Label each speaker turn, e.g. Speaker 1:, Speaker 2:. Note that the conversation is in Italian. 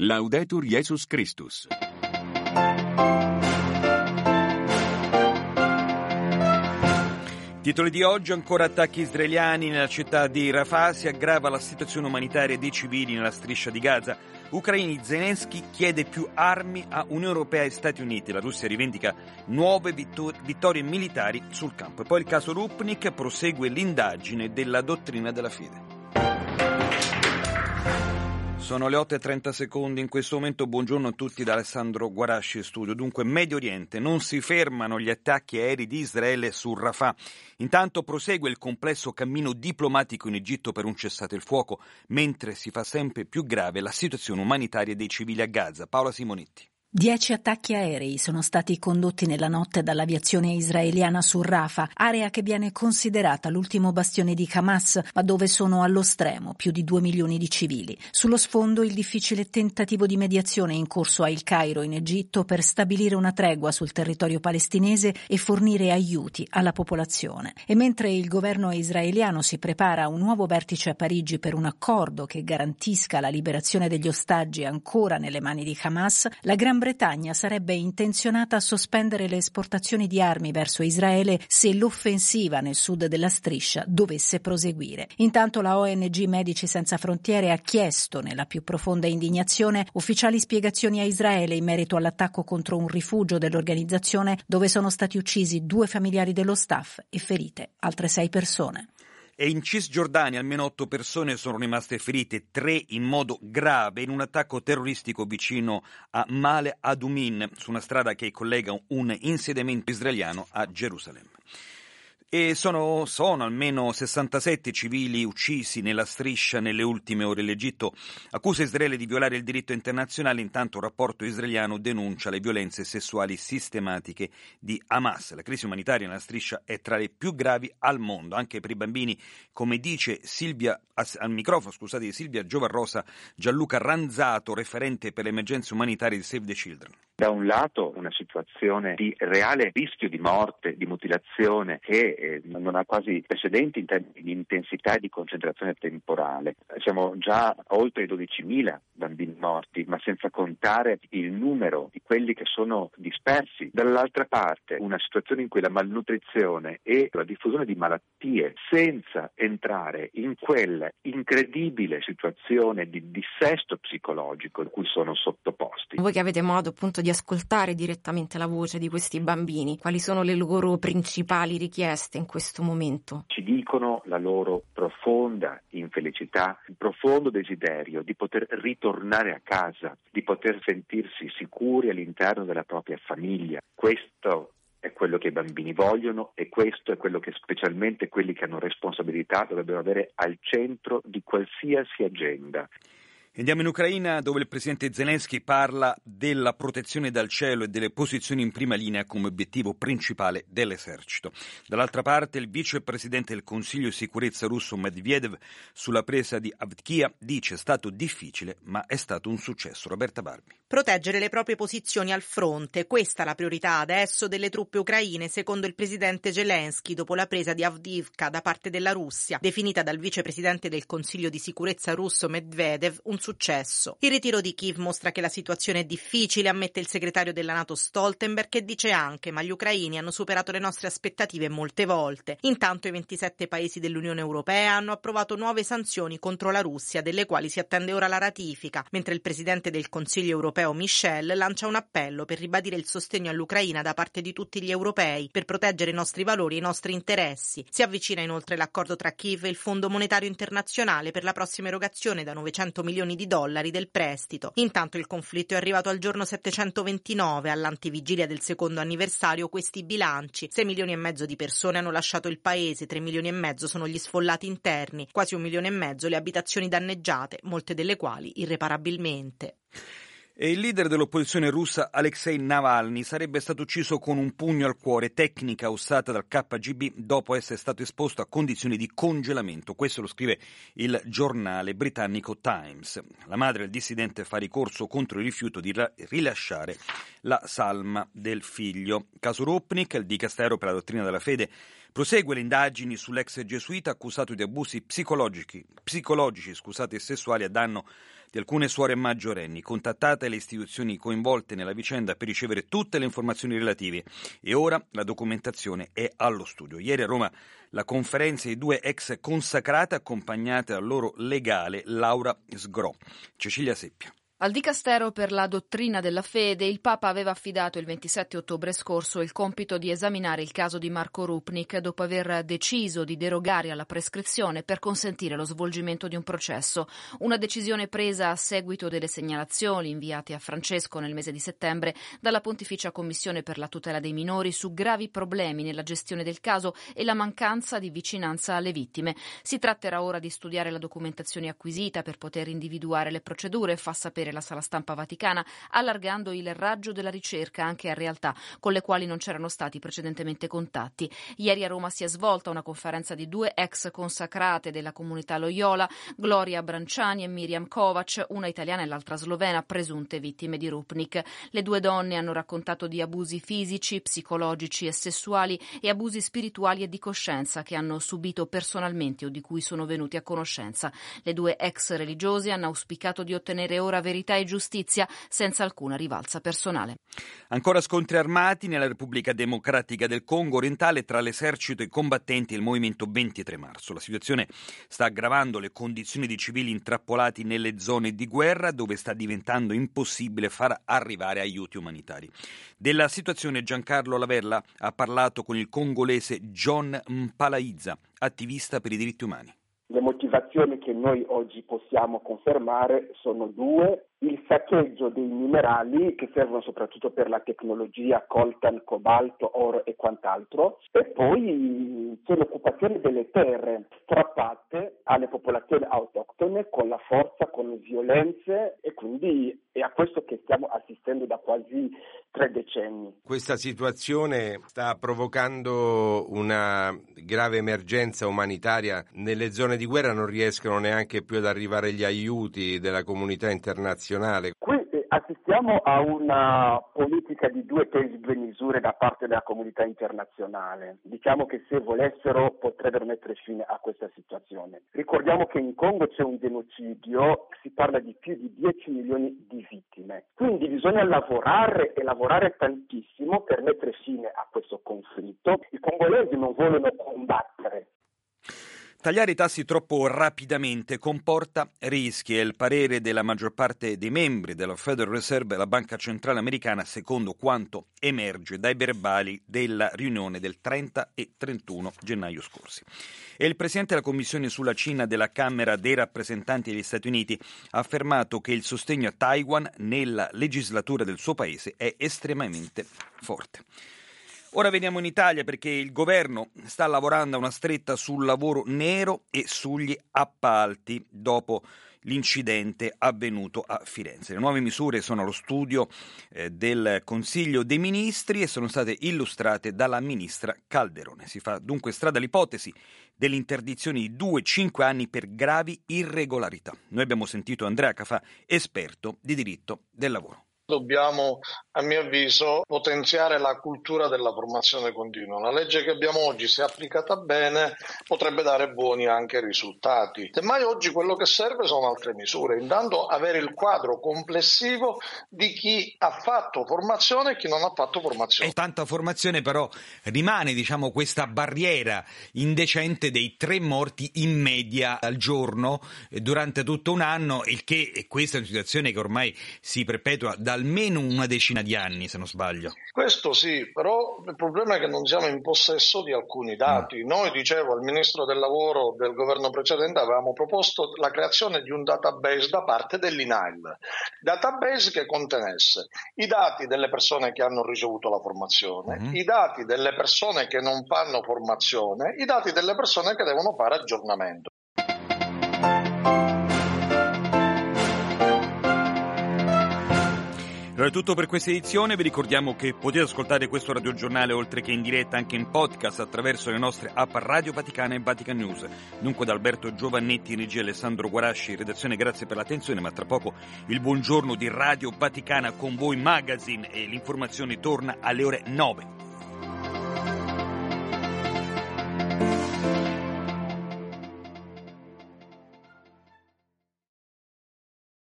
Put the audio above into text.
Speaker 1: Laudetur Jesus Christus.
Speaker 2: Titoli di oggi, ancora attacchi israeliani nella città di Rafah, si aggrava la situazione umanitaria dei civili nella striscia di Gaza. Ucraini Zelensky chiede più armi a Unione Europea e Stati Uniti. La Russia rivendica nuove vittor- vittorie militari sul campo. E poi il caso Rupnik prosegue l'indagine della dottrina della fede. Sono le 8.30 secondi in questo momento. Buongiorno a tutti da Alessandro Guarasci studio. Dunque, Medio Oriente non si fermano gli attacchi aerei di Israele su Rafah. Intanto prosegue il complesso cammino diplomatico in Egitto per un cessate il fuoco, mentre si fa sempre più grave la situazione umanitaria dei civili a Gaza. Paola Simonetti.
Speaker 3: Dieci attacchi aerei sono stati condotti nella notte dall'aviazione israeliana su Rafah, area che viene considerata l'ultimo bastione di Hamas, ma dove sono allo stremo più di due milioni di civili. Sullo sfondo il difficile tentativo di mediazione in corso a El Cairo in Egitto per stabilire una tregua sul territorio palestinese e fornire aiuti alla popolazione. E mentre il governo israeliano si prepara a un nuovo vertice a Parigi per un accordo che garantisca la liberazione degli ostaggi ancora nelle mani di Hamas, la Gran Bretagna sarebbe intenzionata a sospendere le esportazioni di armi verso Israele se l'offensiva nel sud della striscia dovesse proseguire. Intanto la ONG Medici Senza Frontiere ha chiesto, nella più profonda indignazione, ufficiali spiegazioni a Israele in merito all'attacco contro un rifugio dell'organizzazione dove sono stati uccisi due familiari dello staff e ferite altre sei persone.
Speaker 2: E in Cisgiordania almeno otto persone sono rimaste ferite, tre in modo grave, in un attacco terroristico vicino a Male Adumin, su una strada che collega un insediamento israeliano a Gerusalemme. E sono, sono, almeno 67 civili uccisi nella striscia nelle ultime ore. L'Egitto accusa Israele di violare il diritto internazionale, intanto un rapporto israeliano denuncia le violenze sessuali sistematiche di Hamas. La crisi umanitaria nella striscia è tra le più gravi al mondo, anche per i bambini, come dice Silvia, al microfono scusate, Silvia Giovarrosa Gianluca Ranzato, referente per le emergenze umanitarie di Save the Children.
Speaker 4: Da un lato una situazione di reale rischio di morte, di mutilazione che eh, non ha quasi precedenti in termini di intensità e di concentrazione temporale. Siamo già oltre i 12.000 bambini morti, ma senza contare il numero di quelli che sono dispersi. Dall'altra parte una situazione in cui la malnutrizione e la diffusione di malattie senza entrare in quella incredibile situazione di dissesto psicologico in cui sono sottoposti.
Speaker 5: Voi che avete modo appunto di ascoltare direttamente la voce di questi bambini, quali sono le loro principali richieste in questo momento?
Speaker 4: Ci dicono la loro profonda infelicità, il profondo desiderio di poter ritornare a casa, di poter sentirsi sicuri all'interno della propria famiglia. Questo è quello che i bambini vogliono e questo è quello che specialmente quelli che hanno responsabilità dovrebbero avere al centro di qualsiasi agenda.
Speaker 2: Andiamo in Ucraina dove il presidente Zelensky parla della protezione dal cielo e delle posizioni in prima linea come obiettivo principale dell'esercito. Dall'altra parte il vicepresidente del Consiglio di sicurezza russo Medvedev sulla presa di Avdkia dice è stato difficile ma è stato un successo. Roberta Barbi.
Speaker 6: Proteggere le proprie posizioni al fronte, questa è la priorità adesso delle truppe ucraine secondo il presidente Zelensky dopo la presa di Avdivka da parte della Russia, definita dal vicepresidente del Consiglio di sicurezza russo Medvedev un successo. Il ritiro di Kiev mostra che la situazione è difficile, ammette il segretario della Nato Stoltenberg che dice anche ma gli ucraini hanno superato le nostre aspettative molte volte. Intanto i 27 paesi dell'Unione Europea hanno approvato nuove sanzioni contro la Russia, delle quali si attende ora la ratifica, mentre il presidente del Consiglio europeo Michel lancia un appello per ribadire il sostegno all'Ucraina da parte di tutti gli europei per proteggere i nostri valori e i nostri interessi. Si avvicina inoltre l'accordo tra Kiev e il Fondo Monetario Internazionale per la prossima erogazione da 900 milioni di dollari del prestito. Intanto il conflitto è arrivato al giorno 729, all'antivigilia del secondo anniversario, questi bilanci. 6 milioni e mezzo di persone hanno lasciato il paese, 3 milioni e mezzo sono gli sfollati interni, quasi un milione e mezzo le abitazioni danneggiate, molte delle quali irreparabilmente.
Speaker 2: E il leader dell'opposizione russa Alexei Navalny sarebbe stato ucciso con un pugno al cuore, tecnica usata dal KGB dopo essere stato esposto a condizioni di congelamento. Questo lo scrive il giornale britannico Times. La madre del dissidente fa ricorso contro il rifiuto di rilasciare la salma del figlio. Caso Rupnik, il dicastero per la dottrina della fede Prosegue le indagini sull'ex gesuita accusato di abusi psicologici, psicologici scusate, e sessuali a danno di alcune suore maggiorenni, contattate le istituzioni coinvolte nella vicenda per ricevere tutte le informazioni relative e ora la documentazione è allo studio. Ieri a Roma la conferenza di due ex consacrate accompagnate dal loro legale Laura Sgro. Cecilia Seppia.
Speaker 7: Al Dicastero per la dottrina della fede il Papa aveva affidato il 27 ottobre scorso il compito di esaminare il caso di Marco Rupnik dopo aver deciso di derogare alla prescrizione per consentire lo svolgimento di un processo. Una decisione presa a seguito delle segnalazioni inviate a Francesco nel mese di settembre dalla Pontificia Commissione per la tutela dei minori su gravi problemi nella gestione del caso e la mancanza di vicinanza alle vittime. Si tratterà ora di studiare la documentazione acquisita per poter individuare le procedure, fa sapere la sala stampa vaticana, allargando il raggio della ricerca anche a realtà con le quali non c'erano stati precedentemente contatti. Ieri a Roma si è svolta una conferenza di due ex consacrate della comunità Loyola, Gloria Branciani e Miriam Kovac, una italiana e l'altra slovena, presunte vittime di Rupnik. Le due donne hanno raccontato di abusi fisici, psicologici e sessuali e abusi spirituali e di coscienza che hanno subito personalmente o di cui sono venuti a conoscenza. Le due ex religiose hanno auspicato di ottenere ora verità verità e giustizia senza alcuna rivalsa personale.
Speaker 2: Ancora scontri armati nella Repubblica Democratica del Congo orientale tra l'esercito e i combattenti del movimento 23 marzo. La situazione sta aggravando le condizioni di civili intrappolati nelle zone di guerra dove sta diventando impossibile far arrivare aiuti umanitari. Della situazione Giancarlo Lavella ha parlato con il congolese John Mpalaizza, attivista per i diritti umani.
Speaker 8: Le motivazioni che noi oggi possiamo confermare sono due il saccheggio dei minerali che servono soprattutto per la tecnologia coltan, cobalto, oro e quant'altro e poi c'è l'occupazione delle terre strappate alle popolazioni autoctone con la forza, con le violenze e quindi è a questo che stiamo assistendo da quasi tre decenni.
Speaker 9: Questa situazione sta provocando una grave emergenza umanitaria. Nelle zone di guerra non riescono neanche più ad arrivare gli aiuti della comunità internazionale nazionale.
Speaker 8: Qui eh, assistiamo a una politica di due pesi, due misure da parte della comunità internazionale. Diciamo che se volessero potrebbero mettere fine a questa situazione. Ricordiamo che in Congo c'è un genocidio, si parla di più di 10 milioni di vittime. Quindi bisogna lavorare e lavorare tantissimo per mettere fine a questo conflitto. I congolesi non vogliono combattere,
Speaker 2: Tagliare i tassi troppo rapidamente comporta rischi, è il parere della maggior parte dei membri della Federal Reserve, la banca centrale americana, secondo quanto emerge dai verbali della riunione del 30 e 31 gennaio scorsi. E il presidente della Commissione sulla Cina della Camera dei rappresentanti degli Stati Uniti ha affermato che il sostegno a Taiwan nella legislatura del suo paese è estremamente forte. Ora veniamo in Italia perché il governo sta lavorando a una stretta sul lavoro nero e sugli appalti dopo l'incidente avvenuto a Firenze. Le nuove misure sono allo studio eh, del Consiglio dei Ministri e sono state illustrate dalla ministra Calderone. Si fa dunque strada all'ipotesi dell'interdizione di 2-5 anni per gravi irregolarità. Noi abbiamo sentito Andrea Cafà, esperto di diritto del lavoro.
Speaker 10: Dobbiamo, a mio avviso, potenziare la cultura della formazione continua. La legge che abbiamo oggi, se applicata bene, potrebbe dare buoni anche risultati. Semmai oggi quello che serve sono altre misure. Intanto avere il quadro complessivo di chi ha fatto formazione e chi non ha fatto formazione.
Speaker 2: E tanta formazione però rimane, diciamo, questa barriera indecente dei tre morti in media al giorno durante tutto un anno, il che, questa è una situazione che ormai si perpetua da almeno una decina di anni, se non sbaglio.
Speaker 10: Questo sì, però il problema è che non siamo in possesso di alcuni dati. Mm. Noi, dicevo, al Ministro del Lavoro del governo precedente avevamo proposto la creazione di un database da parte dell'INAIL, database che contenesse i dati delle persone che hanno ricevuto la formazione, mm-hmm. i dati delle persone che non fanno formazione, i dati delle persone che devono fare aggiornamento.
Speaker 2: È tutto per questa edizione, vi ricordiamo che potete ascoltare questo radiogiornale oltre che in diretta anche in podcast attraverso le nostre app Radio Vaticana e Vatican News. Dunque da Alberto Giovannetti, regia Alessandro Guarasci, redazione grazie per l'attenzione, ma tra poco il buongiorno di Radio Vaticana con voi magazine e l'informazione torna alle ore 9.